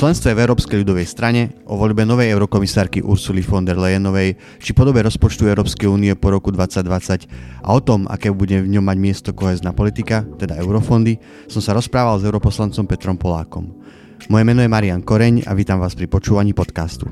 členstve v Európskej ľudovej strane, o voľbe novej eurokomisárky Ursuly von der Leyenovej či podobe rozpočtu Európskej únie po roku 2020 a o tom, aké bude v ňom mať miesto kohezná politika, teda eurofondy, som sa rozprával s europoslancom Petrom Polákom. Moje meno je Marian Koreň a vítam vás pri počúvaní podcastu.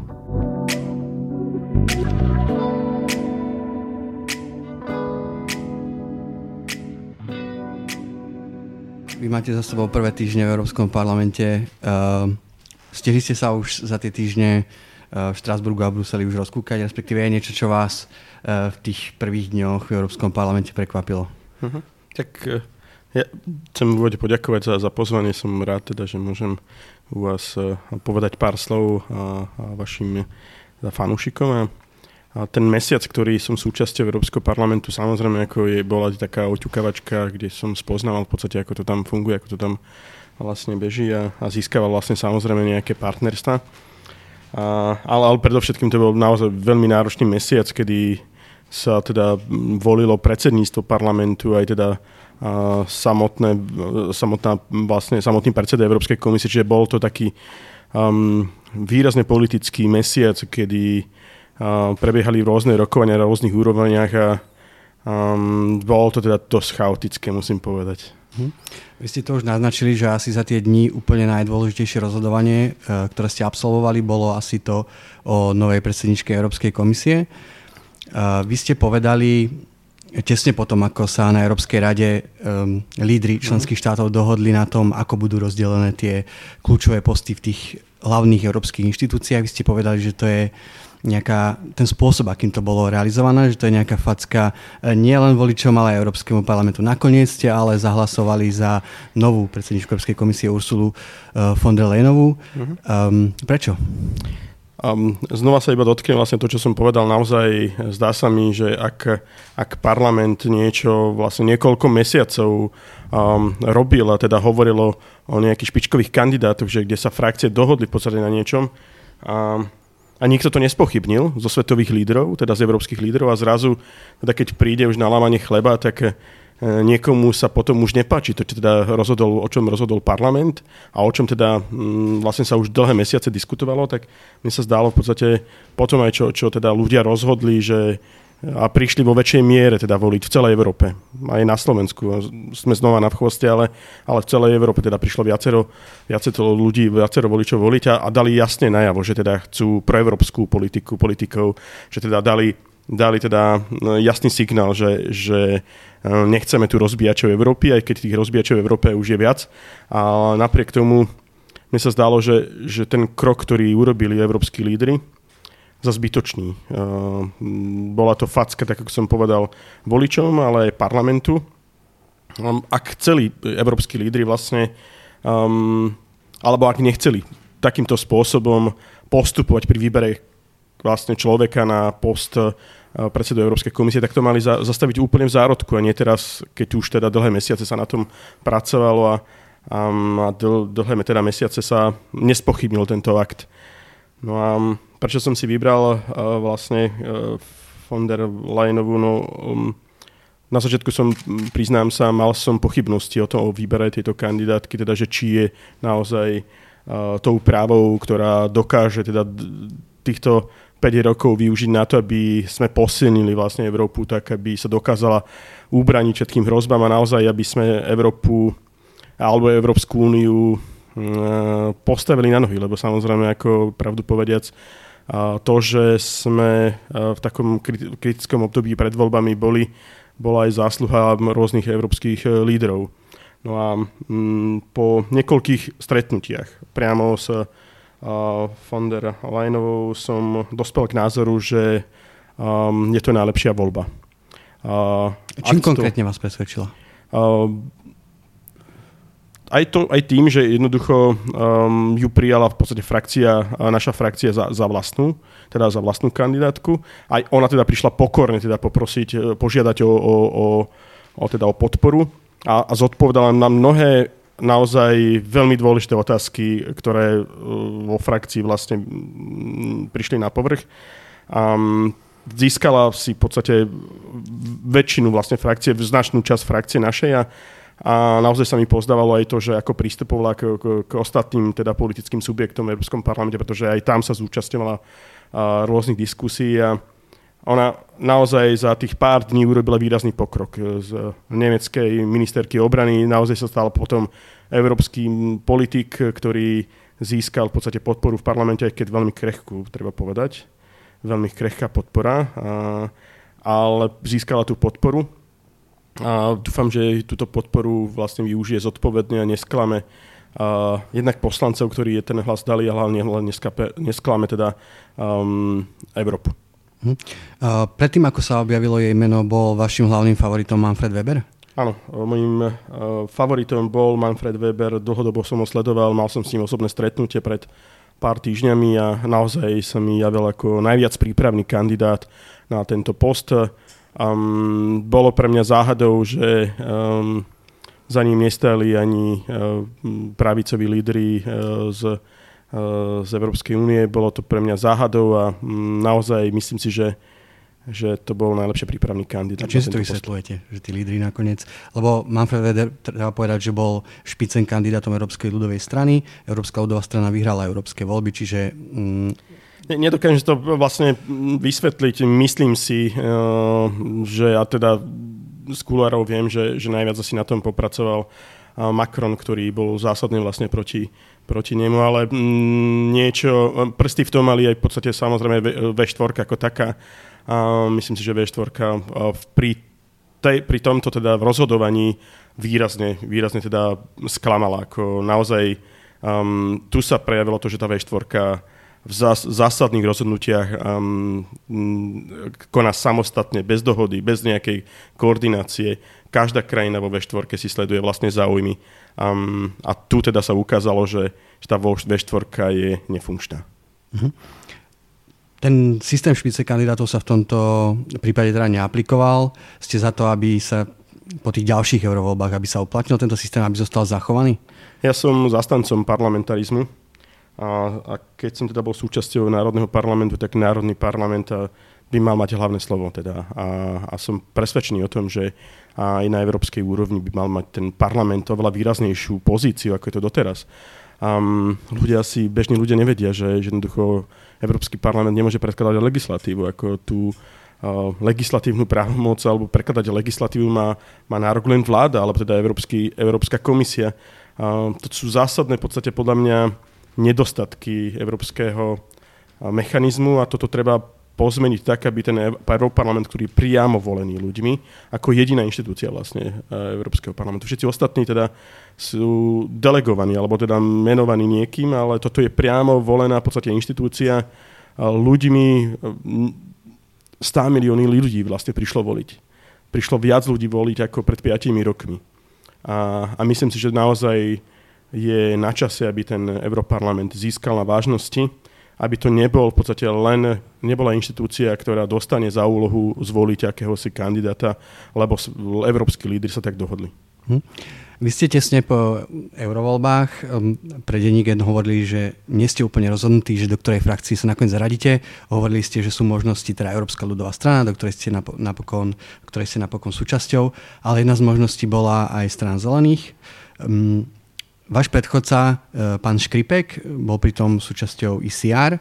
Vy máte za sebou prvé týždne v Európskom parlamente. Uh, Stihli ste sa už za tie týždne eh, v Štrásburgu a Bruseli už rozkúkať, respektíve je niečo, čo vás eh, v tých prvých dňoch v Európskom parlamente prekvapilo? Uh-huh. Tak eh, ja chcem v úvode poďakovať za, za pozvanie. Som rád teda, že môžem u vás povedať pár slov a, a vašim za fanúšikom. A, ten mesiac, ktorý som súčasťou Európskeho parlamentu, samozrejme ako je, bola taká oťukavačka, kde som spoznal v podstate, ako to tam funguje, ako to tam vlastne beží a, a získava vlastne samozrejme nejaké partnerstva. A, ale, ale predovšetkým to bol naozaj veľmi náročný mesiac, kedy sa teda volilo predsedníctvo parlamentu aj teda a samotné, samotná, vlastne, samotný predseda Európskej komisie, čiže bol to taký um, výrazne politický mesiac, kedy uh, prebiehali rôzne rokovania na rôznych úrovniach a um, bolo to teda dosť chaotické, musím povedať. Hm. Vy ste to už naznačili, že asi za tie dni úplne najdôležitejšie rozhodovanie, e, ktoré ste absolvovali, bolo asi to o novej predsedničke Európskej komisie. E, vy ste povedali tesne potom, ako sa na Európskej rade um, lídry členských štátov dohodli na tom, ako budú rozdelené tie kľúčové posty v tých hlavných európskych inštitúciách. Vy ste povedali, že to je nejaká, ten spôsob, akým to bolo realizované, že to je nejaká facka e, nie len voličom, ale aj Európskemu parlamentu. Nakoniec ste ale zahlasovali za novú predsedničku Európskej komisie Ursulu uh, von der Leyenovú. Uh-huh. Um, prečo? Um, znova sa iba dotknem vlastne to, čo som povedal. Naozaj zdá sa mi, že ak, ak parlament niečo vlastne niekoľko mesiacov um, robil a teda hovorilo o nejakých špičkových kandidátoch, že kde sa frakcie dohodli v podstate na niečom, um, a nikto to nespochybnil zo svetových lídrov, teda z európskych lídrov. A zrazu, teda keď príde už na lámanie chleba, tak e, niekomu sa potom už nepáči to, čo teda rozhodol, o čom rozhodol parlament a o čom teda mm, vlastne sa už dlhé mesiace diskutovalo, tak mi sa zdálo v podstate potom aj čo, čo teda ľudia rozhodli, že a prišli vo väčšej miere teda voliť v celej Európe. Aj na Slovensku. Sme znova na chvoste, ale, ale v celej Európe teda prišlo viacero, viacero ľudí, viacero voličov voliť a, a dali jasne najavo, že teda chcú proevropskú politiku, politikov, že teda dali, dali teda no, jasný signál, že, že e, nechceme tu rozbíjačov Európy, aj keď tých rozbíjačov v Európe už je viac. A napriek tomu mi sa zdalo, že, že ten krok, ktorý urobili európsky lídry, za zbytočný. Uh, bola to facka, tak ako som povedal, voličom, ale aj parlamentu. Um, ak chceli európsky lídry vlastne, um, alebo ak nechceli takýmto spôsobom postupovať pri výbere vlastne človeka na post uh, predsedu Európskej komisie, tak to mali za, zastaviť úplne v zárodku a nie teraz, keď už teda dlhé mesiace sa na tom pracovalo a, um, a dl, dlhé teda mesiace sa nespochybnil tento akt. No a prečo som si vybral uh, vlastne uh, von der Leyenovú, no um, na začiatku som, priznám sa, mal som pochybnosti o tom o výbere tejto kandidátky, teda, že či je naozaj uh, tou právou, ktorá dokáže teda týchto 5 rokov využiť na to, aby sme posilnili vlastne Európu, tak aby sa dokázala ubraniť všetkým hrozbám a naozaj, aby sme Európu alebo Európsku úniu postavili na nohy, lebo samozrejme, ako pravdu povediac, to, že sme v takom kritickom období pred voľbami boli, bola aj zásluha rôznych európskych e, lídrov. No a mm, po niekoľkých stretnutiach priamo s von der Leyenovou som dospel k názoru, že je to najlepšia voľba. Čím konkrétne vás presvedčila? Aj, to, aj tým, že jednoducho um, ju prijala v podstate frakcia, naša frakcia za, za vlastnú, teda za vlastnú kandidátku. Aj ona teda prišla pokorne teda poprosiť, e, požiadať o, o, o, o, teda o podporu a, a zodpovedala na mnohé naozaj veľmi dôležité otázky, ktoré uh, vo frakcii vlastne prišli na povrch. Um, získala si v podstate väčšinu vlastne frakcie, značnú časť frakcie našej a a naozaj sa mi pozdávalo aj to, že ako pristupovala k, k, k ostatným teda politickým subjektom v Európskom parlamente, pretože aj tam sa zúčastňovala rôznych diskusí a ona naozaj za tých pár dní urobila výrazný pokrok. Z nemeckej ministerky obrany naozaj sa stal potom európsky politik, ktorý získal v podstate podporu v parlamente, aj keď veľmi krehkú, treba povedať. Veľmi krehká podpora, a, ale získala tú podporu a dúfam, že túto podporu vlastne využije zodpovedne a nesklame uh, jednak poslancov, ktorí je ten hlas dali, a hlavne nesklame teda um, Európu. Uh, predtým, ako sa objavilo jej meno, bol vašim hlavným favoritom Manfred Weber? Áno, môjim uh, favoritom bol Manfred Weber, dlhodobo som ho sledoval, mal som s ním osobné stretnutie pred pár týždňami a naozaj sa mi javil ako najviac prípravný kandidát na tento post. Um, bolo pre mňa záhadou, že um, za ním nestali ani uh, pravicoví lídry uh, z, uh, z Európskej únie. Bolo to pre mňa záhadou a um, naozaj myslím si, že že to bol najlepšie prípravný kandidát. A či si to vysvetľujete, že tí lídry nakoniec, lebo Manfred Weber, treba povedať, že bol špicen kandidátom Európskej ľudovej strany, Európska ľudová strana vyhrala európske voľby, čiže mm, Nedokážem to vlastne vysvetliť. Myslím si, eh, že ja teda z kulárov viem, že, že najviac asi na tom popracoval eh, Macron, ktorý bol zásadne vlastne proti, proti nemu, ale mm, niečo, prsty v tom mali aj v podstate samozrejme V4 ako taká. Myslím si, že V4 eh, pri, tej, pri tomto teda v rozhodovaní výrazne, výrazne teda sklamala. Ako naozaj um, tu sa prejavilo to, že tá V4 v zás, zásadných rozhodnutiach um, koná samostatne, bez dohody, bez nejakej koordinácie. Každá krajina vo V4 si sleduje vlastne záujmy. Um, a tu teda sa ukázalo, že, tá V4 je nefunkčná. Uh-huh. Ten systém špice kandidátov sa v tomto prípade teda neaplikoval. Ste za to, aby sa po tých ďalších eurovoľbách, aby sa uplatnil tento systém, aby zostal zachovaný? Ja som zastancom parlamentarizmu a, a keď som teda bol súčasťou Národného parlamentu, tak Národný parlament by mal mať hlavné slovo. Teda. A, a som presvedčený o tom, že aj na európskej úrovni by mal mať ten parlament oveľa výraznejšiu pozíciu, ako je to doteraz. Um, ľudia si, bežní ľudia nevedia, že, že jednoducho Európsky parlament nemôže predkladať legislatívu, ako tú uh, legislatívnu právomoc alebo prekladať legislatívu má, má nárok len vláda, alebo teda Európsky, Európska komisia. Uh, to sú zásadné v podstate podľa mňa nedostatky európskeho mechanizmu a toto treba pozmeniť tak, aby ten Parlament, ktorý je priamo volený ľuďmi, ako jediná inštitúcia vlastne Európskeho parlamentu. Všetci ostatní teda sú delegovaní, alebo teda menovaní niekým, ale toto je priamo volená v podstate inštitúcia ľuďmi, 100 milióny ľudí vlastne prišlo voliť. Prišlo viac ľudí voliť ako pred 5 rokmi. A, a myslím si, že naozaj je na čase, aby ten Europarlament získal na vážnosti, aby to nebol v podstate len, nebola inštitúcia, ktorá dostane za úlohu zvoliť akéhosi kandidáta, lebo európsky lídry sa tak dohodli. Hm. Vy ste tesne po eurovoľbách um, pre denník hovorili, že nie ste úplne rozhodnutí, že do ktorej frakcii sa nakoniec zaradíte. Hovorili ste, že sú možnosti teda Európska ľudová strana, do ktorej ste napokon, ktorej ste napokon súčasťou, ale jedna z možností bola aj strana zelených. Váš predchodca, e, pán Škripek, bol pritom súčasťou ICR.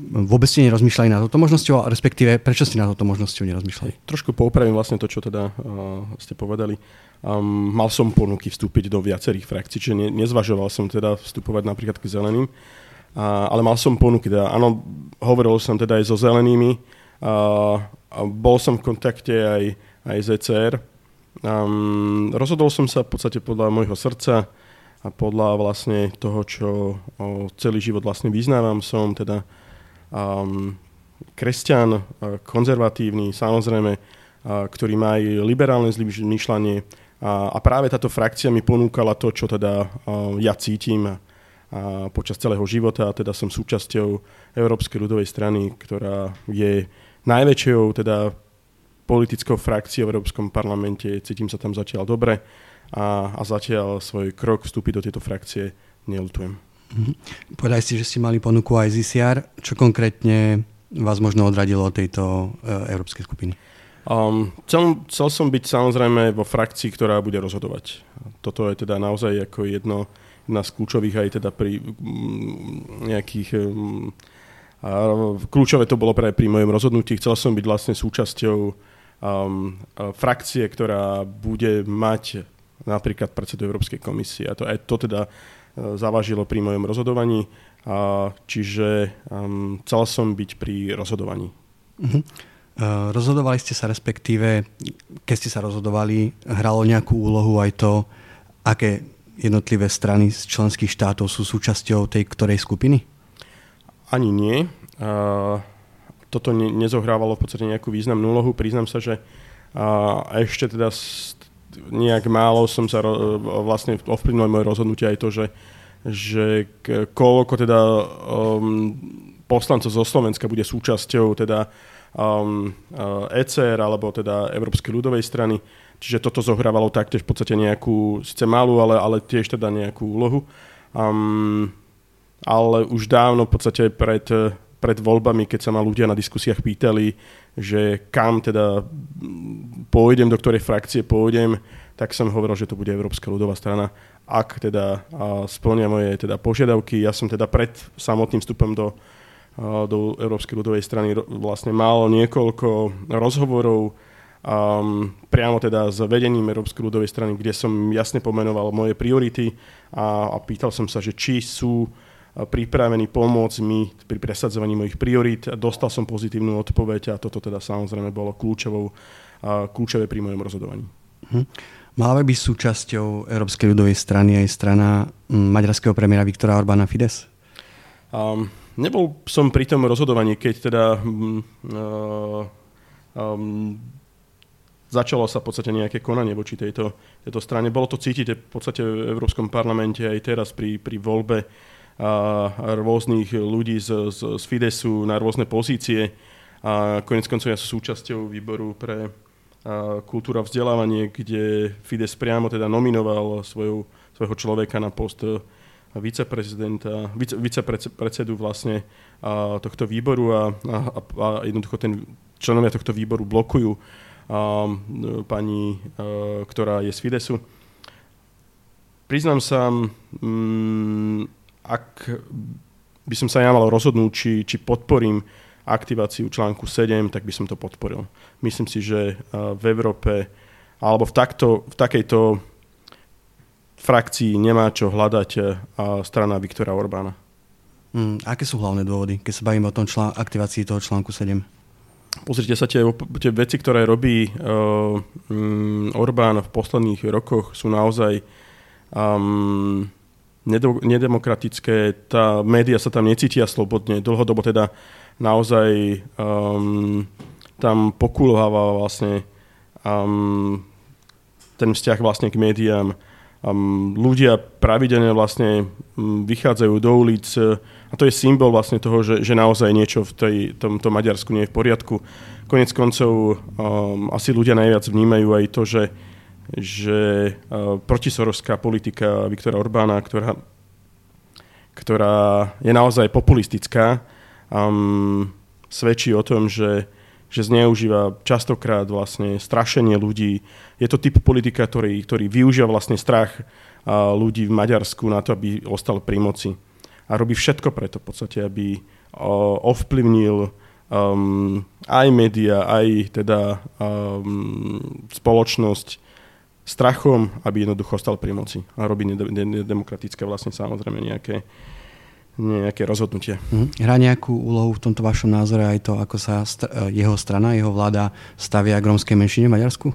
Vôbec ste nerozmýšľali na toto možnosťou, respektíve prečo ste na toto možnosťou nerozmýšľali? Trošku poupravím vlastne to, čo teda uh, ste povedali. Um, mal som ponuky vstúpiť do viacerých frakcií, čiže ne, nezvažoval som teda vstupovať napríklad k zeleným, uh, ale mal som ponuky. Teda, áno, hovoril som teda aj so zelenými, uh, bol som v kontakte aj, aj s ECR. Um, rozhodol som sa v podstate podľa môjho srdca, a podľa vlastne toho, čo celý život vlastne vyznávam, som teda um, kresťan, konzervatívny, samozrejme, ktorý má aj liberálne zmýšľanie a, a práve táto frakcia mi ponúkala to, čo teda ja cítim a počas celého života, a teda som súčasťou Európskej ľudovej strany, ktorá je najväčšou teda politickou frakciou v Európskom parlamente, cítim sa tam zatiaľ dobre a, a zatiaľ svoj krok vstúpiť do tejto frakcie nelutujem. Mm-hmm. Že ste mali ponuku aj z ICR. Čo konkrétne vás možno odradilo od tejto e, európskej skupiny? Um, chcel, chcel som byť samozrejme vo frakcii, ktorá bude rozhodovať. Toto je teda naozaj ako jedno, jedna z kľúčových aj teda pri nejakých a kľúčové to bolo práve pri mojom rozhodnutí. Chcel som byť vlastne súčasťou um, frakcie, ktorá bude mať napríklad predsedu Európskej komisie. A to, aj to teda uh, zavažilo pri mojom rozhodovaní. A, čiže um, chcel som byť pri rozhodovaní. Uh-huh. Uh, rozhodovali ste sa respektíve, keď ste sa rozhodovali, hralo nejakú úlohu aj to, aké jednotlivé strany z členských štátov sú súčasťou tej ktorej skupiny? Ani nie. Uh, toto ne, nezohrávalo v podstate nejakú významnú úlohu. Priznám sa, že uh, ešte teda nejak málo som sa ro, vlastne ovplyvnilo moje rozhodnutie aj to, že, že koľko teda um, poslancov zo Slovenska bude súčasťou teda um, uh, ECR alebo teda Európskej ľudovej strany. Čiže toto zohrávalo taktiež v podstate nejakú, síce malú, ale, ale tiež teda nejakú úlohu. Um, ale už dávno v podstate pred, pred voľbami, keď sa ma ľudia na diskusiách pýtali, že kam teda pôjdem, do ktorej frakcie pôjdem, tak som hovoril, že to bude Európska ľudová strana. Ak teda splnia moje teda požiadavky, ja som teda pred samotným vstupom do, do Európskej ľudovej strany vlastne mal niekoľko rozhovorov um, priamo teda s vedením Európskej ľudovej strany, kde som jasne pomenoval moje priority a, a pýtal som sa, že či sú pripravený pomôcť mi pri presadzovaní mojich priorít. Dostal som pozitívnu odpoveď a toto teda samozrejme bolo kľúčovou, kľúčové pri mojom rozhodovaní. Hm. Mala by byť súčasťou Európskej ľudovej strany aj strana maďarského premiéra Viktora Orbána Fides? Um, nebol som pri tom rozhodovaní, keď teda um, um, začalo sa v podstate nejaké konanie voči tejto, tejto strane. Bolo to cítiť v podstate v Európskom parlamente aj teraz pri, pri voľbe a rôznych ľudí z, z, z Fidesu na rôzne pozície. A konec koncov ja som súčasťou výboru pre kultúra vzdelávanie, kde Fides priamo teda nominoval svoju, svojho človeka na post viceprezidenta, vice, vicepredsedu vlastne a, tohto výboru a, a, a jednoducho ten členovia tohto výboru blokujú a, pani, a, ktorá je z Fidesu. Priznám sa, mm, ak by som sa ja mal rozhodnúť, či, či podporím aktiváciu článku 7, tak by som to podporil. Myslím si, že v Európe alebo v, takto, v takejto frakcii nemá čo hľadať strana Viktora Orbána. Mm, aké sú hlavné dôvody, keď sa bavíme o tom člán- aktivácii toho článku 7? Pozrite sa, tie, tie veci, ktoré robí uh, um, Orbán v posledných rokoch, sú naozaj um, nedemokratické, tá média sa tam necítia slobodne, dlhodobo teda naozaj um, tam pokulháva vlastne um, ten vzťah vlastne k médiám. Um, ľudia pravidelne vlastne um, vychádzajú do ulic a to je symbol vlastne toho, že, že naozaj niečo v tej, tomto Maďarsku nie je v poriadku. Konec koncov um, asi ľudia najviac vnímajú aj to, že že uh, protisorovská politika Viktora Orbána, ktorá, ktorá je naozaj populistická, um, svedčí o tom, že, že zneužíva častokrát vlastne strašenie ľudí. Je to typ politika, ktorý, ktorý využíva vlastne strach uh, ľudí v Maďarsku na to, aby ostal pri moci. A robí všetko preto v podstate, aby uh, ovplyvnil um, aj média, aj teda um, spoločnosť strachom, aby jednoducho stal pri moci a robí nedemokratické vlastne samozrejme nejaké, nejaké rozhodnutie. Mhm. Hrá nejakú úlohu v tomto vašom názore aj to, ako sa st- jeho strana, jeho vláda stavia k rómskej menšine v Maďarsku?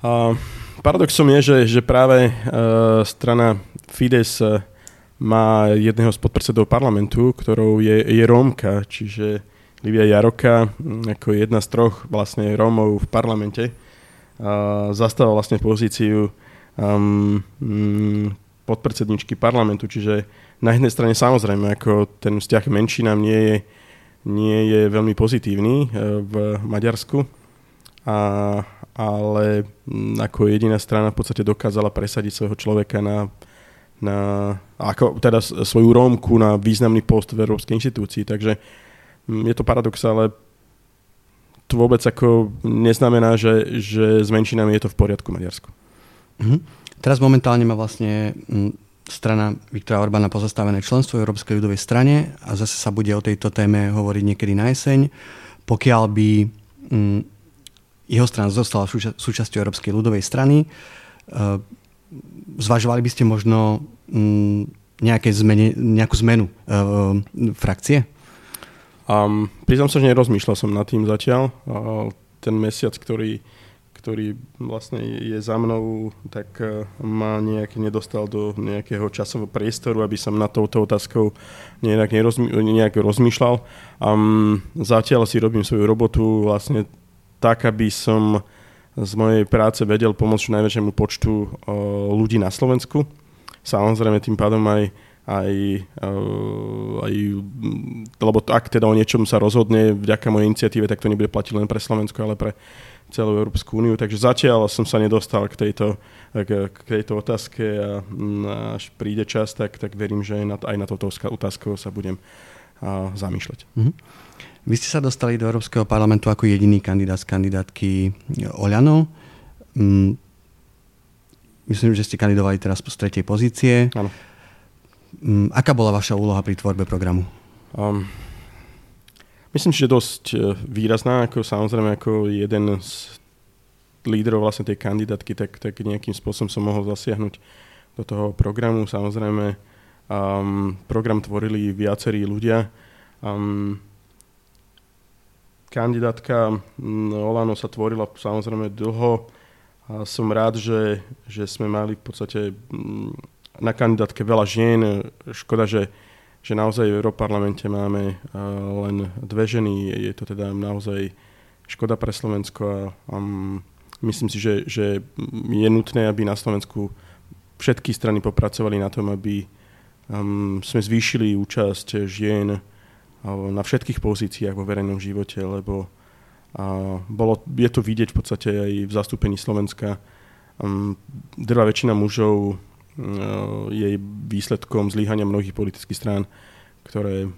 Uh, paradoxom je, že, že práve uh, strana Fides uh, má jedného z podpredsedov parlamentu, ktorou je, je Rómka, čiže Livia Jaroka, ako jedna z troch vlastne Rómov v parlamente zastával vlastne pozíciu um, um, podpredsedničky parlamentu, čiže na jednej strane samozrejme, ako ten vzťah menšinám nie je, nie je veľmi pozitívny uh, v Maďarsku, a, ale ako jediná strana v podstate dokázala presadiť svojho človeka na, na ako, teda svoju Rómku na významný post v Európskej inštitúcii, takže je to paradox, ale to vôbec ako neznamená, že, že s menšinami je to v poriadku Maďarsku. Mhm. Teraz momentálne má vlastne strana Viktora Orbána pozastavené členstvo v Európskej ľudovej strane a zase sa bude o tejto téme hovoriť niekedy na jeseň. Pokiaľ by jeho strana zostala súča- súčasťou Európskej ľudovej strany, zvažovali by ste možno nejaké zmene, nejakú zmenu uh, frakcie? Um, priznám sa, že nerozmýšľal som nad tým zatiaľ. Uh, ten mesiac, ktorý, ktorý vlastne je za mnou, tak uh, ma nejak nedostal do nejakého časového priestoru, aby som na touto otázkou nejak, nerozmy, nejak rozmýšľal. Um, zatiaľ si robím svoju robotu vlastne tak, aby som z mojej práce vedel pomôcť najväčšiemu počtu uh, ľudí na Slovensku samozrejme tým pádom aj, aj, uh, aj lebo ak teda o niečom sa rozhodne vďaka mojej iniciatíve, tak to nebude platiť len pre Slovensko, ale pre celú Európsku úniu. Takže zatiaľ som sa nedostal k tejto, k, k tejto otázke a mm, až príde čas, tak, tak verím, že aj na, aj na toto otázku sa budem uh, zamýšľať. Mm-hmm. Vy ste sa dostali do Európskeho parlamentu ako jediný kandidát z kandidátky Oľano. Mm, Myslím, že ste kandidovali teraz z tretej pozície. Áno. Mm, aká bola vaša úloha pri tvorbe programu? Um, myslím, že dosť e, výrazná, ako samozrejme ako jeden z líderov vlastne tej kandidátky, tak, tak nejakým spôsobom som mohol zasiahnuť do toho programu. Samozrejme, um, program tvorili viacerí ľudia. Um, kandidátka um, Olano sa tvorila samozrejme dlho a som rád, že, že sme mali v podstate mm, na kandidátke veľa žien. Škoda, že, že naozaj v Európarlamente máme len dve ženy. Je to teda naozaj škoda pre Slovensko a, a myslím si, že, že je nutné, aby na Slovensku všetky strany popracovali na tom, aby um, sme zvýšili účasť žien na všetkých pozíciách vo verejnom živote, lebo a bolo, je to vidieť v podstate aj v zastúpení Slovenska. Um, drvá väčšina mužov uh, je výsledkom zlyhania mnohých politických strán, ktoré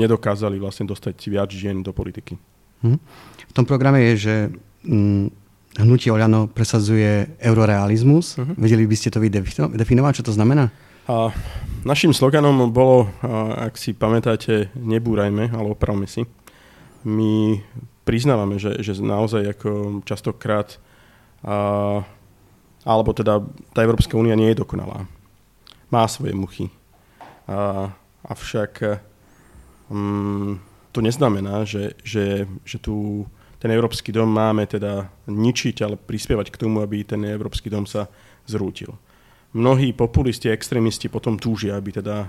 nedokázali vlastne dostať viac žien do politiky. Hmm. V tom programe je, že hnutie Oľano presadzuje eurorealizmus. Uh-huh. Vedeli by ste to vy definovať, čo to znamená? A našim sloganom bolo, ak si pamätáte, nebúrajme, ale opravme si. My priznávame, že, že naozaj ako častokrát a, alebo teda tá Európska únia nie je dokonalá. Má svoje muchy. A, avšak um, to neznamená, že, že, že tu ten Európsky dom máme teda ničiť, ale prispievať k tomu, aby ten Európsky dom sa zrútil. Mnohí populisti a extrémisti potom túžia, aby teda a,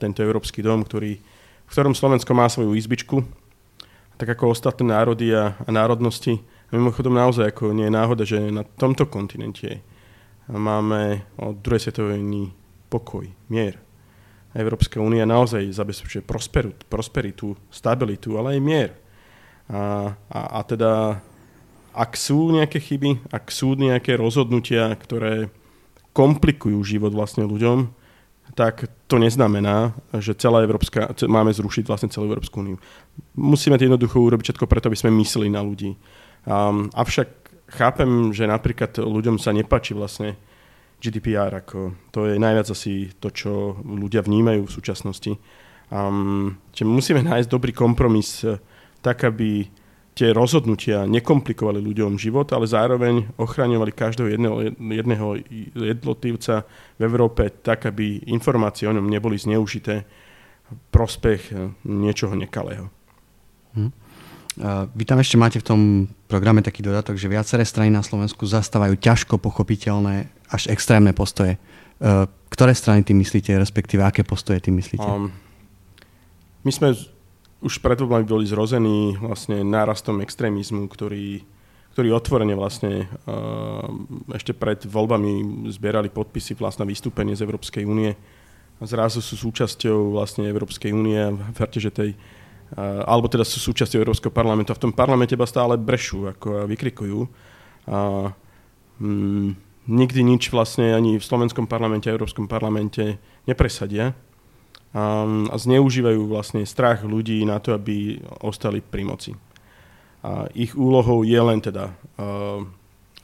tento Európsky dom, ktorý, v ktorom Slovensko má svoju izbičku, tak ako ostatné národy a, a národnosti. Mimochodom naozaj ako nie je náhoda, že na tomto kontinente máme od druhej svetovej vojny pokoj, mier. Európska únia naozaj zabezpečuje prosperitu, stabilitu, ale aj mier. A, a, a teda, ak sú nejaké chyby, ak sú nejaké rozhodnutia, ktoré komplikujú život vlastne ľuďom, tak to neznamená, že celá Európska, máme zrušiť vlastne celú Európsku úniu. Musíme to jednoducho urobiť všetko preto, aby sme mysleli na ľudí. Um, avšak chápem, že napríklad ľuďom sa nepačí vlastne GDPR, ako to je najviac asi to, čo ľudia vnímajú v súčasnosti. Um, čiže musíme nájsť dobrý kompromis eh, tak, aby tie rozhodnutia nekomplikovali ľuďom život, ale zároveň ochraňovali každého jedného, jedného jednotlivca v Európe tak, aby informácie o ňom neboli zneužité v prospech eh, niečoho nekalého. Hm. Vy tam ešte máte v tom programe taký dodatok, že viaceré strany na Slovensku zastávajú ťažko pochopiteľné až extrémne postoje. Eh, ktoré strany tým myslíte, respektíve aké postoje tým myslíte? Um, my sme už pred voľbami boli zrození vlastne nárastom extrémizmu, ktorý, ktorý otvorene vlastne uh, ešte pred voľbami zbierali podpisy vlastne vystúpenie z Európskej únie a zrazu sú súčasťou vlastne Európskej únie verte, že tej alebo teda sú súčasťou Európskeho parlamentu a v tom parlamente iba stále brešú ako vykrikujú. A, mm, nikdy nič vlastne ani v slovenskom parlamente a Európskom parlamente nepresadia a zneužívajú vlastne strach ľudí na to, aby ostali pri moci. a ich úlohou je len teda uh,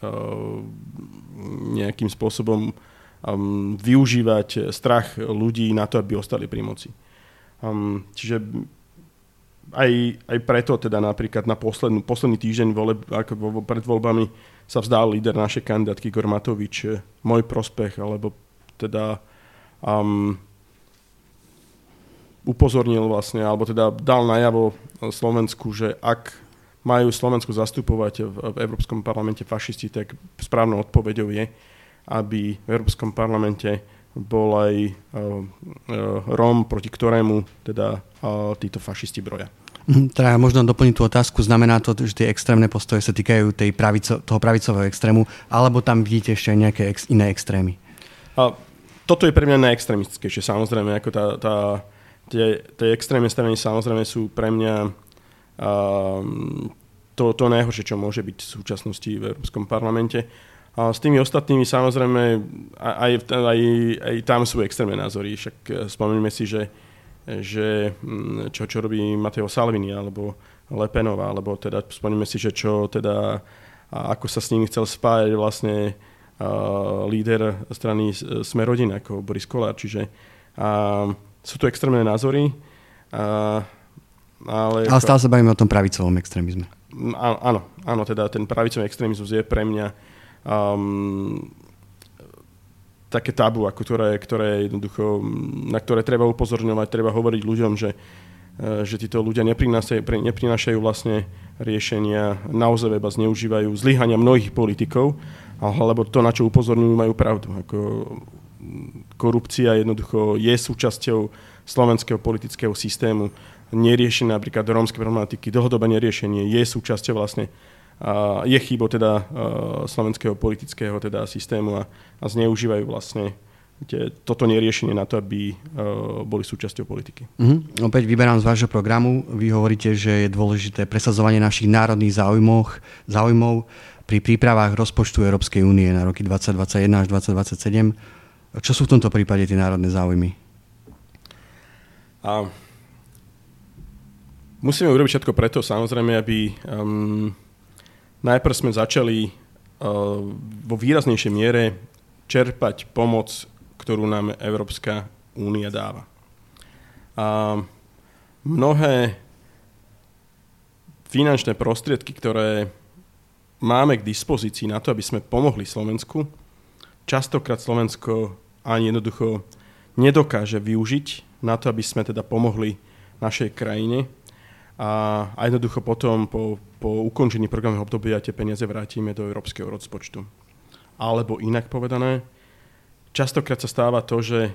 uh, nejakým spôsobom um, využívať strach ľudí na to, aby ostali pri moci. Um, čiže aj, aj preto teda napríklad na poslednú, posledný týždeň voleb, ako pred voľbami sa vzdal líder našej kandidátky Gormatovič môj prospech, alebo teda um, upozornil vlastne, alebo teda dal najavo Slovensku, že ak majú Slovensku zastupovať v, v Európskom parlamente fašisti, tak správnou odpoveďou je, aby v Európskom parlamente bol aj uh, uh, Róm, proti ktorému teda uh, títo fašisti broja. Mhm, teda možno doplniť tú otázku, znamená to, že tie extrémne postoje sa týkajú tej pravico, toho pravicového extrému, alebo tam vidíte ešte nejaké ex, iné extrémy? A, toto je pre mňa najextrémistickejšie, samozrejme, ako tá, tá, tie, tie extrémne strany samozrejme sú pre mňa um, to, to najhoršie, čo môže byť v súčasnosti v Európskom parlamente. A s tými ostatnými samozrejme aj, aj, aj tam sú extrémne názory. Však e, spomeňme si, že, že mm, čo, čo robí Mateo Salvini alebo Lepenová, alebo teda spomeňme si, že čo teda ako sa s nimi chcel spájať vlastne uh, líder strany Smerodina ako Boris Kolár. Čiže uh, sú tu extrémne názory. Uh, ale, ale stále sa bavíme o tom pravicovom extrémizme. Áno, áno, teda ten pravicový extrémizmus je pre mňa um, také tabu, ako ktoré, ktoré jednoducho, na ktoré treba upozorňovať, treba hovoriť ľuďom, že, e, že títo ľudia neprinášajú, vlastne riešenia, naozaj iba zneužívajú zlyhania mnohých politikov, alebo to, na čo upozorňujú, majú pravdu. Ako korupcia jednoducho je súčasťou slovenského politického systému neriešené napríklad rómske problematiky, dlhodobé neriešenie je súčasťou vlastne je chybo teda slovenského politického teda systému a, a zneužívajú vlastne tie, toto neriešenie na to, aby uh, boli súčasťou politiky. Uh-huh. Opäť vyberám z vášho programu. Vy hovoríte, že je dôležité presadzovanie našich národných záujmov, záujmov pri prípravách rozpočtu Európskej únie na roky 2021 až 2027. Čo sú v tomto prípade tie národné záujmy? A Musíme urobiť všetko preto, samozrejme, aby um, najprv sme začali uh, vo výraznejšej miere čerpať pomoc, ktorú nám Európska únia dáva. A mnohé finančné prostriedky, ktoré máme k dispozícii na to, aby sme pomohli Slovensku, častokrát Slovensko ani jednoducho nedokáže využiť na to, aby sme teda pomohli našej krajine a, a jednoducho potom po, po ukončení programového obdobia tie peniaze vrátime do európskeho rozpočtu. Alebo inak povedané, častokrát sa stáva to, že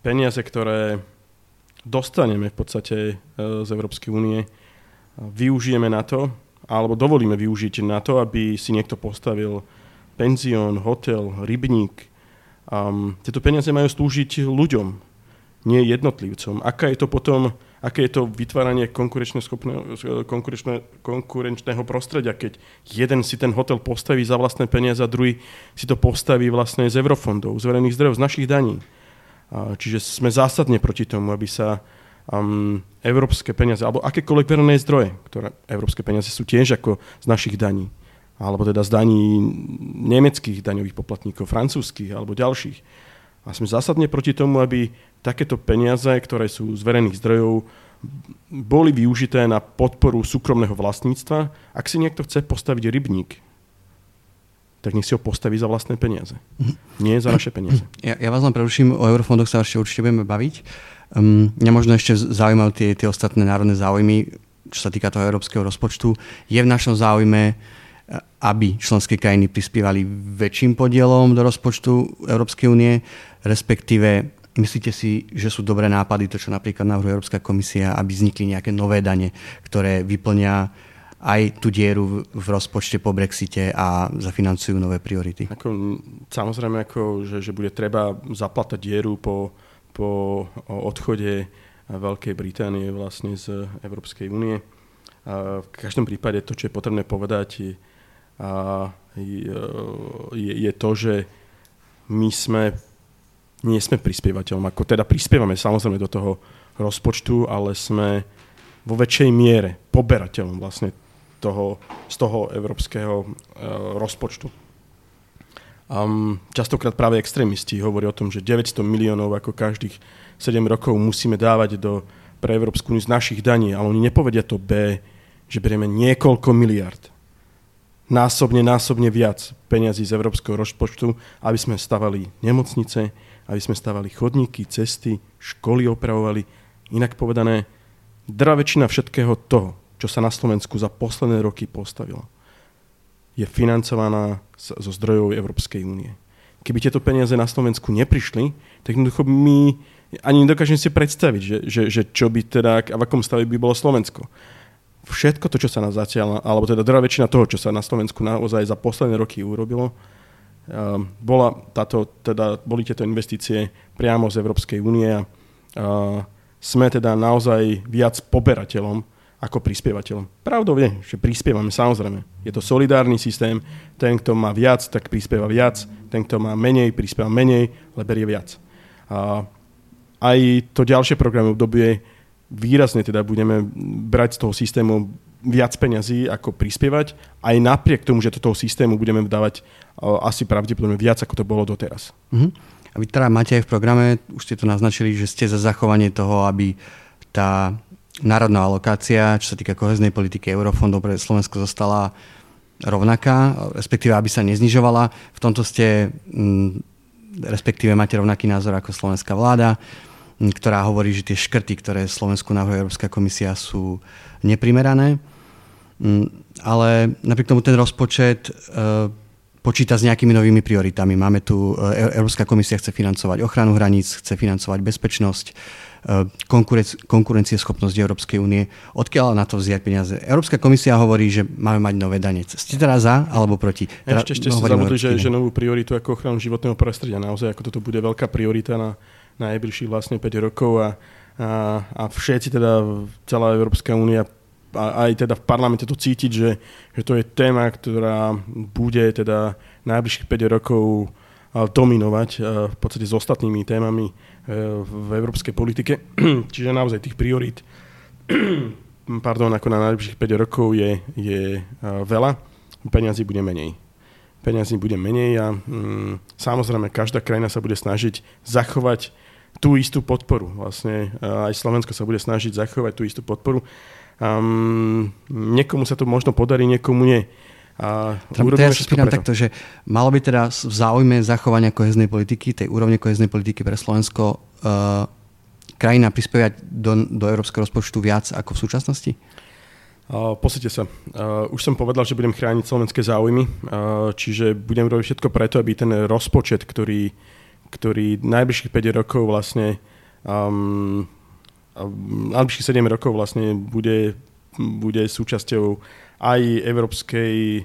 peniaze, ktoré dostaneme v podstate e, z Európskej únie, využijeme na to, alebo dovolíme využiť na to, aby si niekto postavil penzión, hotel, rybník. Um, tieto peniaze majú slúžiť ľuďom, nie jednotlivcom. Aká je to potom aké je to vytváranie konkurenčného prostredia, keď jeden si ten hotel postaví za vlastné peniaze a druhý si to postaví vlastne z eurofondov, z verejných zdrojov, z našich daní. Čiže sme zásadne proti tomu, aby sa um, európske peniaze, alebo akékoľvek verejné zdroje, ktoré európske peniaze sú tiež ako z našich daní, alebo teda z daní nemeckých daňových poplatníkov, francúzských alebo ďalších. A sme zásadne proti tomu, aby takéto peniaze, ktoré sú z verejných zdrojov, boli využité na podporu súkromného vlastníctva. Ak si niekto chce postaviť rybník, tak nech si ho postaví za vlastné peniaze. Nie za naše peniaze. Ja, ja vás len preruším, o eurofondoch sa ešte určite budeme baviť. Um, mňa možno ešte zaujímajú tie, tie ostatné národné záujmy, čo sa týka toho európskeho rozpočtu. Je v našom záujme, aby členské krajiny prispievali väčším podielom do rozpočtu Európskej únie, respektíve Myslíte si, že sú dobré nápady, to čo napríklad navrhuje Európska komisia, aby vznikli nejaké nové dane, ktoré vyplnia aj tú dieru v rozpočte po Brexite a zafinancujú nové priority? Ako, samozrejme, ako, že, že bude treba zaplatať dieru po, po odchode Veľkej Británie vlastne z Európskej únie. V každom prípade to, čo je potrebné povedať, je, je, je to, že my sme nie sme prispievateľom, ako teda prispievame samozrejme do toho rozpočtu, ale sme vo väčšej miere poberateľom vlastne toho, z toho európskeho uh, rozpočtu. Um, častokrát práve extrémisti hovorí o tom, že 900 miliónov ako každých 7 rokov musíme dávať do, pre Európsku z našich daní, ale oni nepovedia to B, že berieme niekoľko miliard. Násobne, násobne viac peniazí z európskeho rozpočtu, aby sme stavali nemocnice, aby sme stavali chodníky, cesty, školy opravovali. Inak povedané, drá väčšina všetkého toho, čo sa na Slovensku za posledné roky postavilo, je financovaná zo zdrojov Európskej únie. Keby tieto peniaze na Slovensku neprišli, tak jednoducho my ani nedokážem si predstaviť, že, že, že čo by teda, a v akom stave by bolo Slovensko. Všetko to, čo sa nás zatiaľ, alebo teda drvá väčšina toho, čo sa na Slovensku naozaj za posledné roky urobilo, bola táto, teda, boli tieto investície priamo z Európskej únie a sme teda naozaj viac poberateľom ako prispievateľom. Pravdou je, že prispievame samozrejme. Je to solidárny systém, ten, kto má viac, tak prispieva viac, ten, kto má menej, prispieva menej, ale berie viac. A aj to ďalšie programy obdobie výrazne teda budeme brať z toho systému viac peňazí ako prispievať, aj napriek tomu, že do toho systému budeme dávať asi pravdepodobne viac, ako to bolo doteraz. Uh-huh. A vy teda máte aj v programe, už ste to naznačili, že ste za zachovanie toho, aby tá národná alokácia, čo sa týka koheznej politiky eurofondov pre Slovensko zostala rovnaká, respektíve aby sa neznižovala. V tomto ste, mm, respektíve máte rovnaký názor ako slovenská vláda, mm, ktorá hovorí, že tie škrty, ktoré Slovensku navrhuje Európska komisia, sú neprimerané. Mm, ale napriek tomu ten rozpočet e, počíta s nejakými novými prioritami. Máme tu, e, Európska komisia chce financovať ochranu hraníc, chce financovať bezpečnosť, e, konkurencieschopnosť Európskej únie. Odkiaľ na to vziať peniaze? Európska komisia hovorí, že máme mať nové dane. Ste teda za alebo proti? Teda, ešte, ešte ste zabudli, že, že novú prioritu ako ochranu životného prostredia. Naozaj, ako toto bude veľká priorita na, na najbližších vlastne 5 rokov a, a, a všetci teda, celá Európska únia aj teda v parlamente to cítiť, že, že to je téma, ktorá bude teda najbližších 5 rokov dominovať v podstate s ostatnými témami e, v európskej politike. Čiže naozaj tých priorít pardon, ako na najbližších 5 rokov je, je veľa, peňazí bude menej. Peňazí bude menej a mm, samozrejme každá krajina sa bude snažiť zachovať tú istú podporu. Vlastne aj Slovensko sa bude snažiť zachovať tú istú podporu. Um, niekomu sa to možno podarí, niekomu nie. A teda, ja sa spýtam takto, že malo by teda v záujme zachovania koheznej politiky, tej úrovne koheznej politiky pre Slovensko uh, krajina prispievať do, do európskeho rozpočtu viac ako v súčasnosti? Uh, Poslite sa. Uh, už som povedal, že budem chrániť slovenské záujmy, uh, čiže budem robiť všetko preto, aby ten rozpočet, ktorý, ktorý najbližších 5 rokov vlastne um, najbližších 7 rokov vlastne bude, bude súčasťou aj európskej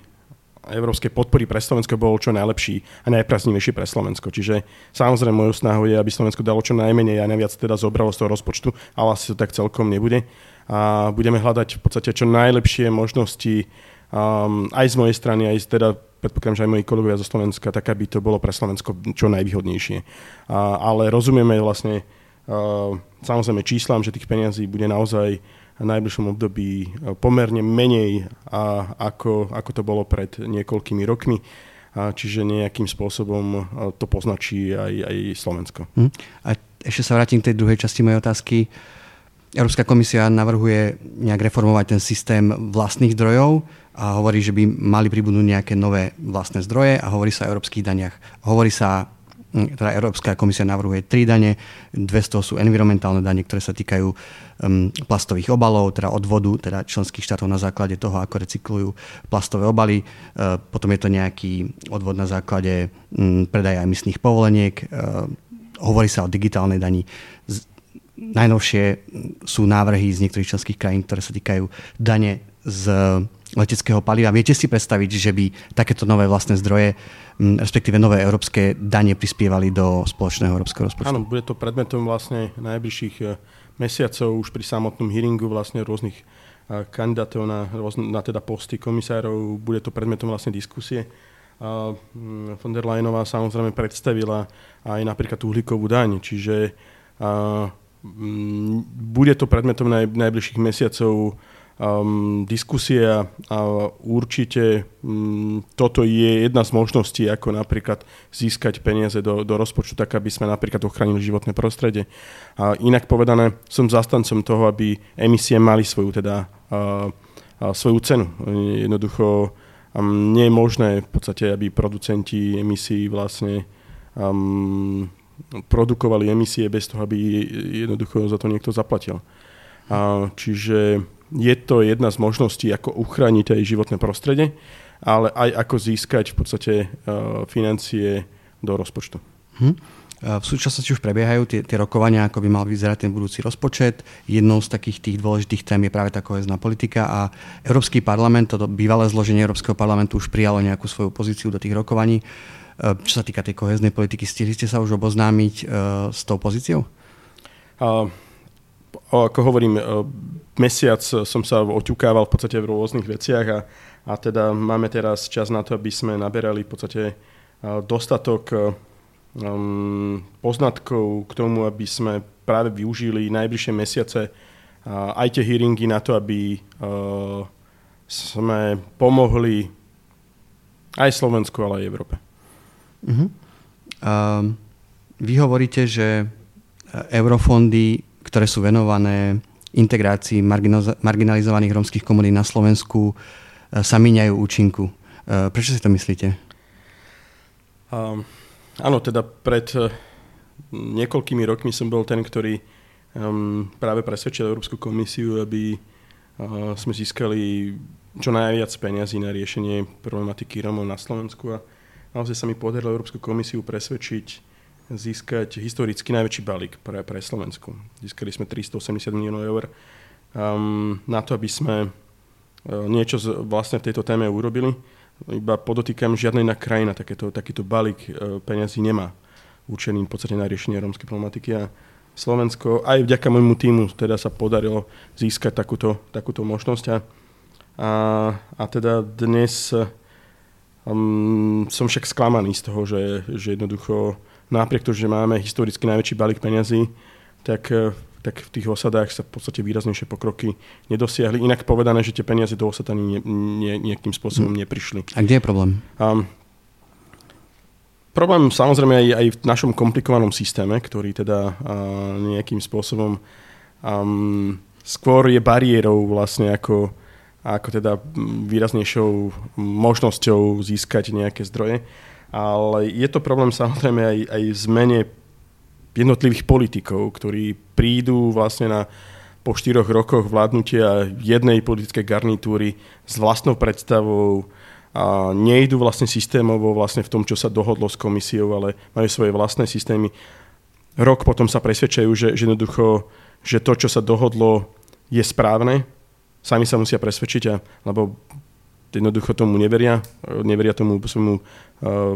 európskej podpory pre Slovensko bol čo najlepší a najpraznivejší pre Slovensko. Čiže samozrejme mojou snahou je, aby Slovensko dalo čo najmenej a najviac teda zobralo z toho rozpočtu, ale asi to tak celkom nebude. A budeme hľadať v podstate čo najlepšie možnosti um, aj z mojej strany, aj z teda predpokladám, že aj moji kolegovia zo Slovenska, tak aby to bolo pre Slovensko čo najvýhodnejšie. A, ale rozumieme vlastne samozrejme číslam, že tých peniazí bude naozaj v najbližšom období uh, pomerne menej, a, ako, ako to bolo pred niekoľkými rokmi. A čiže nejakým spôsobom uh, to poznačí aj, aj Slovensko. Hm. A ešte sa vrátim k tej druhej časti mojej otázky. Európska komisia navrhuje nejak reformovať ten systém vlastných zdrojov a hovorí, že by mali pribudnúť nejaké nové vlastné zdroje a hovorí sa o európskych daniach. Hovorí sa teda Európska komisia navrhuje tri dane, dve z toho sú environmentálne dane, ktoré sa týkajú um, plastových obalov, teda odvodu teda členských štátov na základe toho, ako recyklujú plastové obaly. Uh, potom je to nejaký odvod na základe um, predaja emisných povoleniek. Uh, hovorí sa o digitálnej dani. Z, najnovšie sú návrhy z niektorých členských krajín, ktoré sa týkajú dane z leteckého paliva. Viete si predstaviť, že by takéto nové vlastné zdroje, respektíve nové európske dane prispievali do spoločného európskeho rozpočtu? Áno, bude to predmetom vlastne najbližších e, mesiacov už pri samotnom hearingu vlastne rôznych e, kandidátov na, na teda posty komisárov. Bude to predmetom vlastne diskusie. A von der Leyenová samozrejme predstavila aj napríklad uhlíkovú daň, čiže a, m, bude to predmetom naj, najbližších mesiacov um, diskusia a určite um, toto je jedna z možností, ako napríklad získať peniaze do, do rozpočtu, tak aby sme napríklad ochránili životné prostredie. A inak povedané, som zastancom toho, aby emisie mali svoju, teda, uh, uh, svoju cenu. Jednoducho um, nie je možné v podstate, aby producenti emisí vlastne um, produkovali emisie bez toho, aby jednoducho za to niekto zaplatil. A, čiže je to jedna z možností, ako uchrániť aj životné prostredie, ale aj ako získať v podstate uh, financie do rozpočtu. Hm. V súčasnosti už prebiehajú tie, tie rokovania, ako by mal vyzerať ten budúci rozpočet. Jednou z takých tých dôležitých tém je práve tá kohezná politika a Európsky parlament, toto bývalé zloženie Európskeho parlamentu už prijalo nejakú svoju pozíciu do tých rokovaní. Čo sa týka tej koheznej politiky, stihli ste sa už oboznámiť s tou pozíciou? Uh, ako hovorím, mesiac som sa oťukával v podstate v rôznych veciach a, a teda máme teraz čas na to, aby sme naberali v podstate dostatok um, poznatkov k tomu, aby sme práve využili najbližšie mesiace aj tie hearingy na to, aby sme pomohli aj Slovensku, ale aj Európe. Uh-huh. Uh, vy hovoríte, že eurofondy, ktoré sú venované integrácii marginalizovaných rómskych komunít na Slovensku, sa míňajú účinku. Prečo si to myslíte? Um, Áno, teda pred eh, niekoľkými rokmi som bol ten, ktorý um, práve presvedčil Európsku komisiu, aby uh, sme získali čo najviac peniazy na riešenie problematiky Romov na Slovensku a naozaj sa mi podarilo Európsku komisiu presvedčiť získať historicky najväčší balík pre, pre Slovensku. Získali sme 380 miliónov eur um, na to, aby sme uh, niečo z, vlastne v tejto téme urobili. Iba podotýkam, žiadna iná krajina takéto, takýto balík e, peňazí nemá určený v podstate na riešenie rómskej problematiky a Slovensko aj vďaka môjmu týmu teda sa podarilo získať takúto, takúto možnosť a, a, a teda dnes um, som však sklamaný z toho, že, že jednoducho napriek tomu, že máme historicky najväčší balík peňazí, tak e, tak v tých osadách sa v podstate výraznejšie pokroky nedosiahli. Inak povedané, že tie peniaze do osad ani ne, ne, nejakým spôsobom hm. neprišli. A kde je problém? Um, problém samozrejme aj, aj v našom komplikovanom systéme, ktorý teda uh, nejakým spôsobom um, skôr je bariérou vlastne ako, ako teda výraznejšou možnosťou získať nejaké zdroje. Ale je to problém samozrejme aj, aj v zmene jednotlivých politikov, ktorí prídu vlastne na po štyroch rokoch vládnutia jednej politickej garnitúry s vlastnou predstavou a nejdu vlastne systémovo vlastne v tom, čo sa dohodlo s komisiou, ale majú svoje vlastné systémy. Rok potom sa presvedčajú, že, že jednoducho, že to, čo sa dohodlo, je správne. Sami sa musia presvedčiť, a, lebo jednoducho tomu neveria, neveria tomu svojmu uh,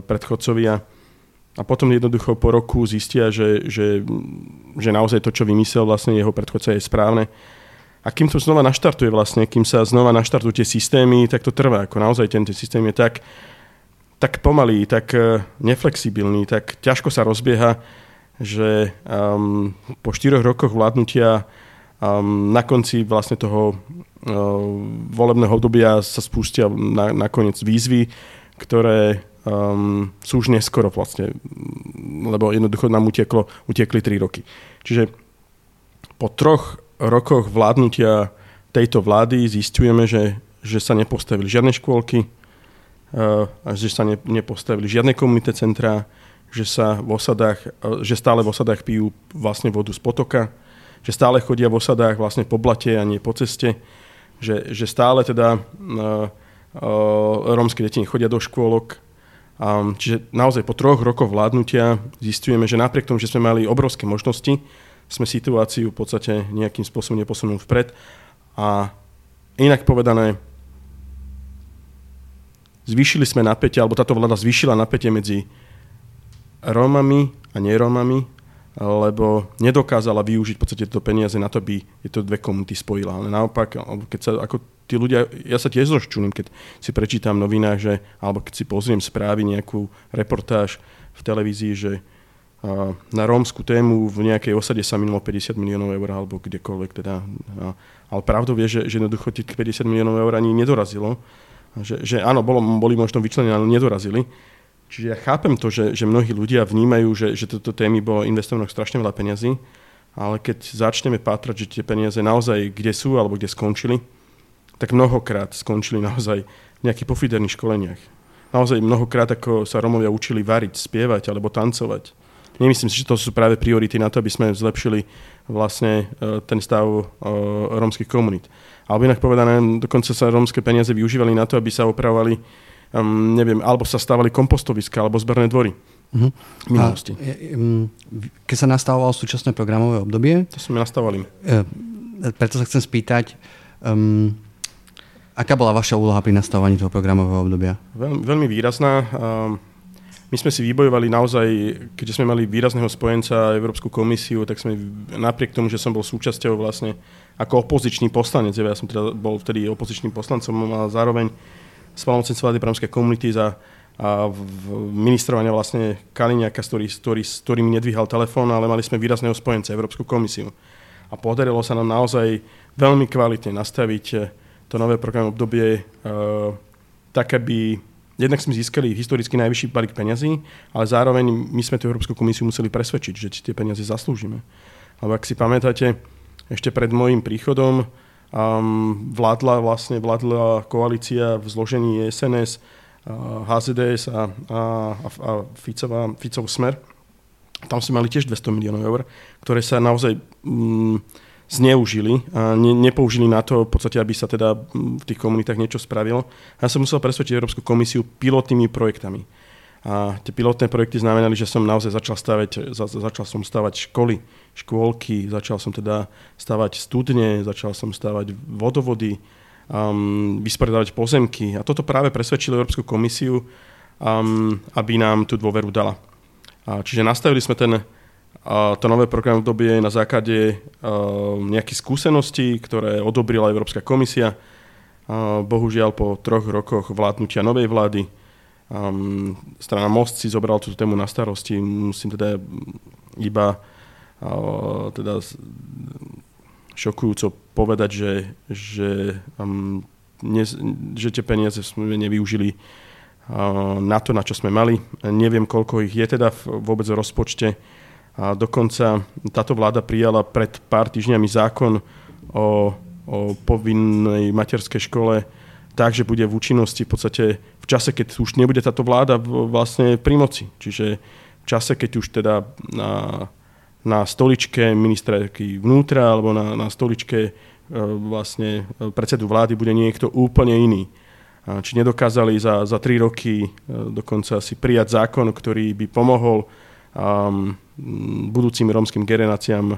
predchodcovi a potom jednoducho po roku zistia, že, že, že naozaj to, čo vymyslel vlastne jeho predchodca je správne. A kým to znova naštartuje vlastne, kým sa znova naštartujú tie systémy, tak to trvá. Ako naozaj ten, ten systém je tak, tak pomalý, tak uh, neflexibilný, tak ťažko sa rozbieha, že um, po štyroch rokoch vládnutia um, na konci vlastne toho volebného obdobia sa spustia na, nakoniec výzvy, ktoré um, sú už neskoro vlastne, lebo jednoducho nám uteklo, utekli 3 roky. Čiže po troch rokoch vládnutia tejto vlády zistujeme, že, že sa nepostavili žiadne škôlky, uh, že sa ne, nepostavili žiadne komunité centrá, že sa v osadách, že stále v osadách pijú vlastne vodu z potoka, že stále chodia v osadách vlastne po blate a nie po ceste, že, že stále teda uh, uh, rómske deti chodia do škôlok, čiže naozaj po troch rokoch vládnutia zistujeme, že napriek tomu, že sme mali obrovské možnosti, sme situáciu v podstate nejakým spôsobom neposunuli vpred. A inak povedané, zvýšili sme napätie, alebo táto vláda zvýšila napätie medzi Rómami a nerómami, lebo nedokázala využiť v podstate tieto peniaze na to, aby tieto dve komunity spojila. Ale naopak, keď sa ako tí ľudia, ja sa tiež rozčuním, keď si prečítam v novinách, že, alebo keď si pozriem správy, nejakú reportáž v televízii, že na rómskú tému v nejakej osade sa minulo 50 miliónov eur alebo kdekoľvek. Teda. Ale pravdou je, že, že jednoducho tých 50 miliónov eur ani nedorazilo. Že, že áno, bolo, boli možno vyčlenené, ale nedorazili. Čiže ja chápem to, že, že mnohí ľudia vnímajú, že, že toto témy bolo investované strašne veľa peniazy, ale keď začneme pátrať, že tie peniaze naozaj kde sú alebo kde skončili, tak mnohokrát skončili naozaj v nejakých pofiderných školeniach. Naozaj mnohokrát, ako sa Romovia učili variť, spievať alebo tancovať nemyslím si, že to sú práve priority na to, aby sme zlepšili vlastne e, ten stav e, rómskych komunít. Alebo inak povedané, dokonca sa rómske peniaze využívali na to, aby sa opravovali, um, neviem, alebo sa stávali kompostoviska, alebo zberné dvory. Uh-huh. minulosti. A, um, keď sa nastavovalo súčasné programové obdobie... To sme nastavovali. Uh, preto sa chcem spýtať, um, aká bola vaša úloha pri nastavovaní toho programového obdobia? Veľ, veľmi výrazná. Um, my sme si vybojovali naozaj, keďže sme mali výrazného spojenca Európsku komisiu, tak sme napriek tomu, že som bol súčasťou vlastne ako opozičný poslanec, ja som teda bol vtedy opozičným poslancom a zároveň spalomocen vlády Bramskej komunity za a ministrovania vlastne Kaliňaka, ktorý, ktorý, s ktorým nedvíhal telefón, ale mali sme výrazného spojenca, Európsku komisiu. A podarilo sa nám naozaj veľmi kvalitne nastaviť to nové program obdobie uh, tak, aby jednak sme získali historicky najvyšší balík peňazí, ale zároveň my sme tú Európsku komisiu museli presvedčiť, že tie peniaze zaslúžime. Lebo ak si pamätáte, ešte pred môjim príchodom um, vládla vlastne vládla koalícia v zložení SNS, uh, HZDS a, a, a, Ficová, Ficov smer. Tam sme mali tiež 200 miliónov eur, ktoré sa naozaj um, zneužili a ne, nepoužili na to, v podstate, aby sa teda v tých komunitách niečo spravilo. Ja som musel presvedčiť Európsku komisiu pilotnými projektami. A tie pilotné projekty znamenali, že som naozaj začal stavať, za, začal som stavať školy, škôlky, začal som teda stavať studne, začal som stavať vodovody, um, vysporiadavať pozemky. A toto práve presvedčilo Európsku komisiu, um, aby nám tú dôveru dala. A čiže nastavili sme ten a to nové program obdobie je na základe uh, nejakých skúseností, ktoré odobrila Európska komisia. Uh, bohužiaľ po troch rokoch vládnutia novej vlády um, strana Most si zobral túto tému na starosti. Musím teda iba uh, teda šokujúco povedať, že, že, um, ne, že tie peniaze sme nevyužili uh, na to, na čo sme mali. Neviem, koľko ich je teda v, vôbec v rozpočte a dokonca táto vláda prijala pred pár týždňami zákon o, o povinnej materskej škole tak, že bude v účinnosti v podstate v čase, keď už nebude táto vláda vlastne pri moci. Čiže v čase, keď už teda na, na stoličke ministrky vnútra alebo na, na stoličke e, vlastne predsedu vlády bude niekto úplne iný. Či nedokázali za, za tri roky e, dokonca si prijať zákon, ktorý by pomohol um, budúcim rómskym generáciám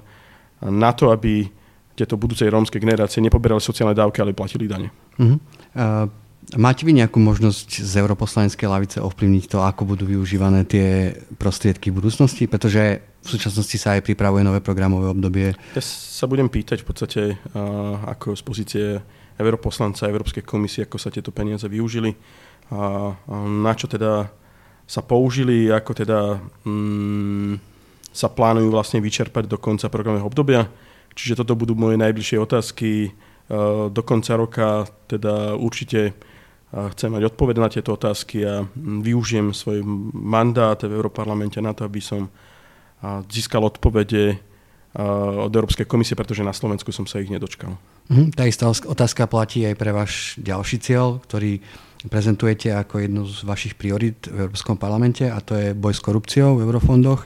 na to, aby tieto budúcej rómske generácie nepoberali sociálne dávky, ale platili dane. Uh-huh. Uh, máte vy nejakú možnosť z europoslaneckej lavice ovplyvniť to, ako budú využívané tie prostriedky v budúcnosti? Pretože v súčasnosti sa aj pripravuje nové programové obdobie. Ja sa budem pýtať v podstate, uh, ako z pozície europoslanca Európskej komisie, ako sa tieto peniaze využili a, a na čo teda sa použili, ako teda mm, sa plánujú vlastne vyčerpať do konca programového obdobia. Čiže toto budú moje najbližšie otázky. E, do konca roka teda určite e, chcem mať odpovede na tieto otázky a využijem svoj mandát v Európarlamente na to, aby som získal odpovede od Európskej komisie, pretože na Slovensku som sa ich nedočkal. Mhm, tá istá otázka platí aj pre váš ďalší cieľ, ktorý prezentujete ako jednu z vašich priorit v Európskom parlamente a to je boj s korupciou v eurofondoch.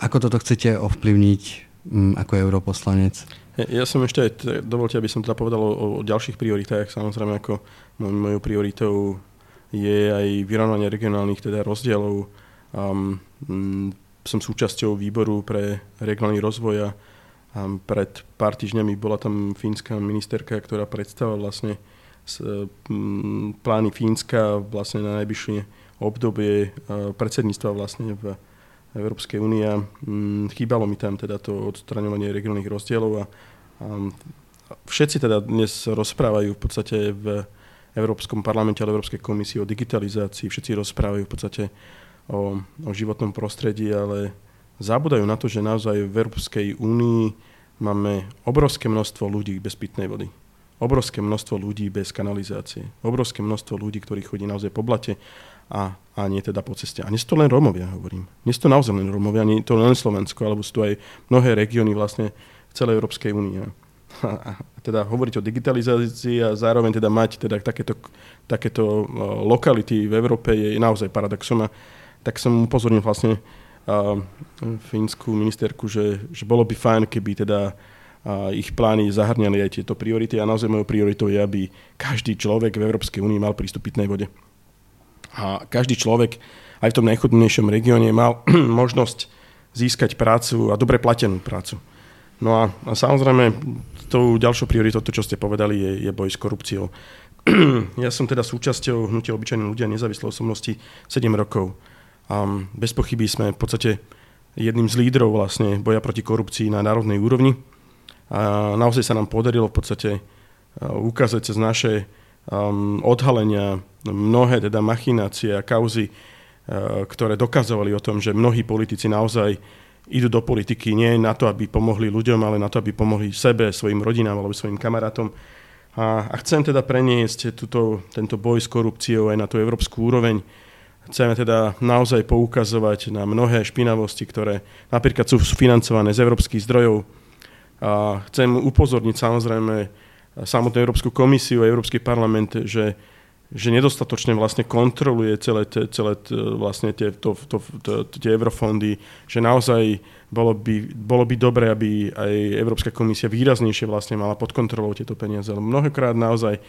Ako toto chcete ovplyvniť ako europoslanec? Ja som ešte dovolte, aby som teda povedal o, o ďalších prioritách. Samozrejme, ako mojou prioritou je aj vyrovnanie regionálnych teda rozdielov. Um, som súčasťou výboru pre regionálny rozvoj a um, pred pár týždňami bola tam fínska ministerka, ktorá predstavila vlastne plány Fínska vlastne na najbližšie obdobie predsedníctva vlastne v Európskej únie. Chýbalo mi tam teda to odstraňovanie regionálnych rozdielov a, všetci teda dnes rozprávajú v podstate v Európskom parlamente alebo Európskej komisii o digitalizácii, všetci rozprávajú v podstate o, o životnom prostredí, ale zabudajú na to, že naozaj v Európskej únii máme obrovské množstvo ľudí bez pitnej vody. Obrovské množstvo ľudí bez kanalizácie. Obrovské množstvo ľudí, ktorí chodí naozaj po blate a, a nie teda po ceste. A nie sú to len Rómovia, hovorím. Nie sú to naozaj len Rómovia, nie je to len Slovensko, alebo sú tu aj mnohé regióny vlastne v celej Európskej únii. A, a teda hovoriť o digitalizácii a zároveň teda mať teda takéto, takéto lokality v Európe je naozaj paradoxom. A tak som upozornil vlastne fínsku ministerku, že, že bolo by fajn, keby teda a ich plány zahrňali aj tieto priority a naozaj mojou prioritou je, aby každý človek v Európskej únii mal prístup pitnej vode. A každý človek aj v tom najchudnejšom regióne mal možnosť získať prácu a dobre platenú prácu. No a, a samozrejme, tou ďalšou prioritou, to čo ste povedali, je, je boj s korupciou. ja som teda súčasťou hnutia obyčajných ľudia nezávislé osobnosti 7 rokov. A bez pochyby sme v podstate jedným z lídrov vlastne boja proti korupcii na národnej úrovni. A naozaj sa nám podarilo v podstate ukázať cez naše um, odhalenia mnohé teda machinácie a kauzy, uh, ktoré dokazovali o tom, že mnohí politici naozaj idú do politiky nie na to, aby pomohli ľuďom, ale na to, aby pomohli sebe, svojim rodinám alebo svojim kamarátom. A, a chcem teda preniesť tuto, tento boj s korupciou aj na tú európsku úroveň, Chceme teda naozaj poukazovať na mnohé špinavosti, ktoré napríklad sú financované z európskych zdrojov. A chcem upozorniť samozrejme samotnú Európsku komisiu a Európsky parlament, že, že nedostatočne vlastne kontroluje celé, celé vlastne tie, to, to, to, tie eurofondy, že naozaj bolo by, bolo by dobre, aby aj Európska komisia výraznejšie vlastne mala pod kontrolou tieto peniaze. Ale mnohokrát naozaj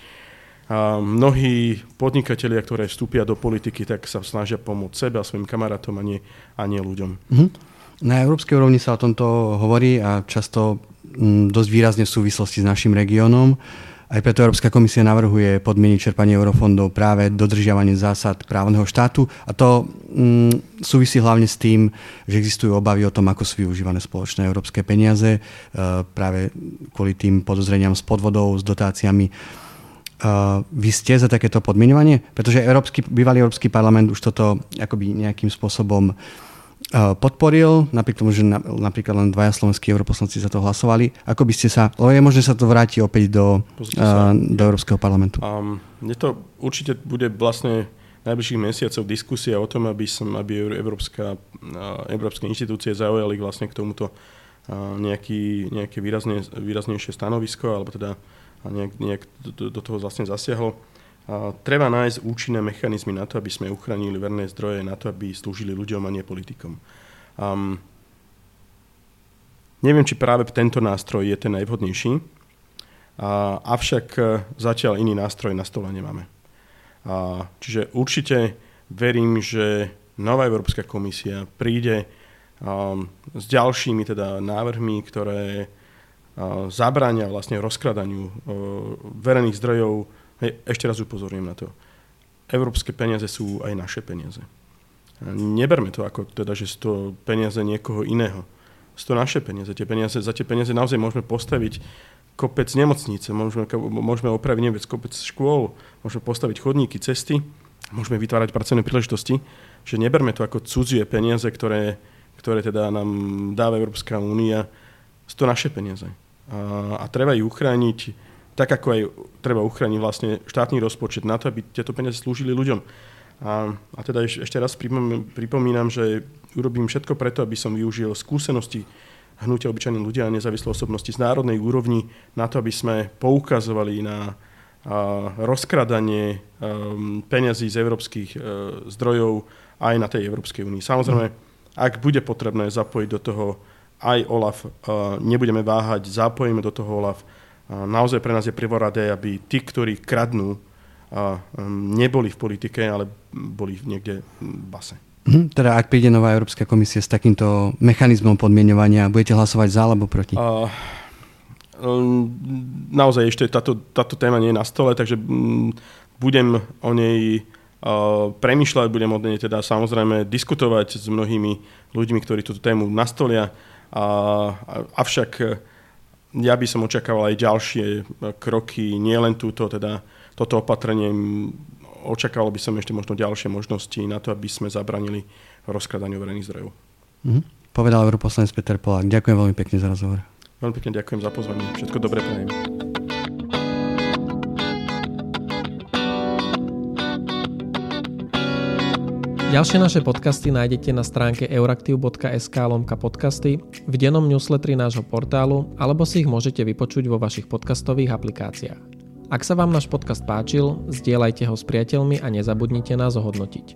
a mnohí podnikatelia, ktoré vstúpia do politiky, tak sa snažia pomôcť sebe a svojim kamarátom a nie, a nie ľuďom. Mm-hmm. Na európskej úrovni sa o tomto hovorí a často dosť výrazne v súvislosti s našim regiónom. Aj preto Európska komisia navrhuje podmieniť čerpanie eurofondov práve dodržiavanie zásad právneho štátu a to mm, súvisí hlavne s tým, že existujú obavy o tom, ako sú využívané spoločné európske peniaze, e, práve kvôli tým podozreniam s podvodou, s dotáciami Uh, vy ste za takéto podmienovanie? Pretože Európsky, bývalý Európsky parlament už toto akoby nejakým spôsobom uh, podporil, napriek tomu, že na, napríklad len dvaja slovenskí europoslanci za to hlasovali. Ako by ste sa, lebo je možné sa to vráti opäť do, uh, do Európskeho parlamentu. Um, mne to určite bude vlastne najbližších mesiacov diskusia o tom, aby, som, aby Európska, Európske inštitúcie zaujali vlastne k tomuto nejaký, nejaké výrazne, výraznejšie stanovisko, alebo teda nejak, nejak do, do toho vlastne zasiahol. Treba nájsť účinné mechanizmy na to, aby sme uchránili verné zdroje, na to, aby slúžili ľuďom a nie politikom. Um, neviem, či práve tento nástroj je ten najvhodnejší, a, avšak e, zatiaľ iný nástroj na stole nemáme. A, čiže určite verím, že nová Európska komisia príde um, s ďalšími teda návrhmi, ktoré zabráňa vlastne rozkradaniu verejných zdrojov. Ešte raz upozorím na to. Európske peniaze sú aj naše peniaze. Neberme to ako teda, že sú to peniaze niekoho iného. Sú to naše peniaze. Tie peniaze za tie peniaze naozaj môžeme postaviť kopec nemocnice, môžeme, môžeme opraviť nevec, kopec škôl, môžeme postaviť chodníky, cesty, môžeme vytvárať pracovné príležitosti, že neberme to ako cudzie peniaze, ktoré, ktoré teda nám dáva Európska únia, sú to naše peniaze a, a treba ich uchrániť tak, ako aj treba uchrániť vlastne štátny rozpočet na to, aby tieto peniaze slúžili ľuďom. A, a teda ešte raz pripomínam, že urobím všetko preto, aby som využil skúsenosti hnutia obyčajní ľudia a nezávislé osobnosti z národnej úrovni na to, aby sme poukazovali na a, rozkradanie um, peňazí z európskych uh, zdrojov aj na tej Európskej únii. Samozrejme, ak bude potrebné zapojiť do toho aj OLAF, eh, nebudeme váhať, zapojíme do toho OLAF. Naozaj pre nás je prvoradé, aby tí, ktorí kradnú, neboli v politike, ale boli niekde v base. Hm, teda ak príde nová Európska komisia s takýmto mechanizmom podmienovania, budete hlasovať za alebo proti? Uh, naozaj ešte táto, táto téma nie je na stole, takže mm, budem o nej uh, premyšľať, budem o nej teda samozrejme diskutovať s mnohými ľuďmi, ktorí túto tému nastolia. A, avšak ja by som očakával aj ďalšie e, kroky, nielen túto, teda toto opatrenie. Očakával by som ešte možno ďalšie možnosti na to, aby sme zabranili rozkladaniu verejných zdrojov. Mm-hmm. povedal europoslanec Peter Polák. Ďakujem veľmi pekne za rozhovor. Veľmi pekne ďakujem za pozvanie. Všetko dobré prajem. Ďalšie naše podcasty nájdete na stránke euraktiv.sk lomka podcasty, v dennom newsletteri nášho portálu alebo si ich môžete vypočuť vo vašich podcastových aplikáciách. Ak sa vám náš podcast páčil, zdieľajte ho s priateľmi a nezabudnite nás ohodnotiť.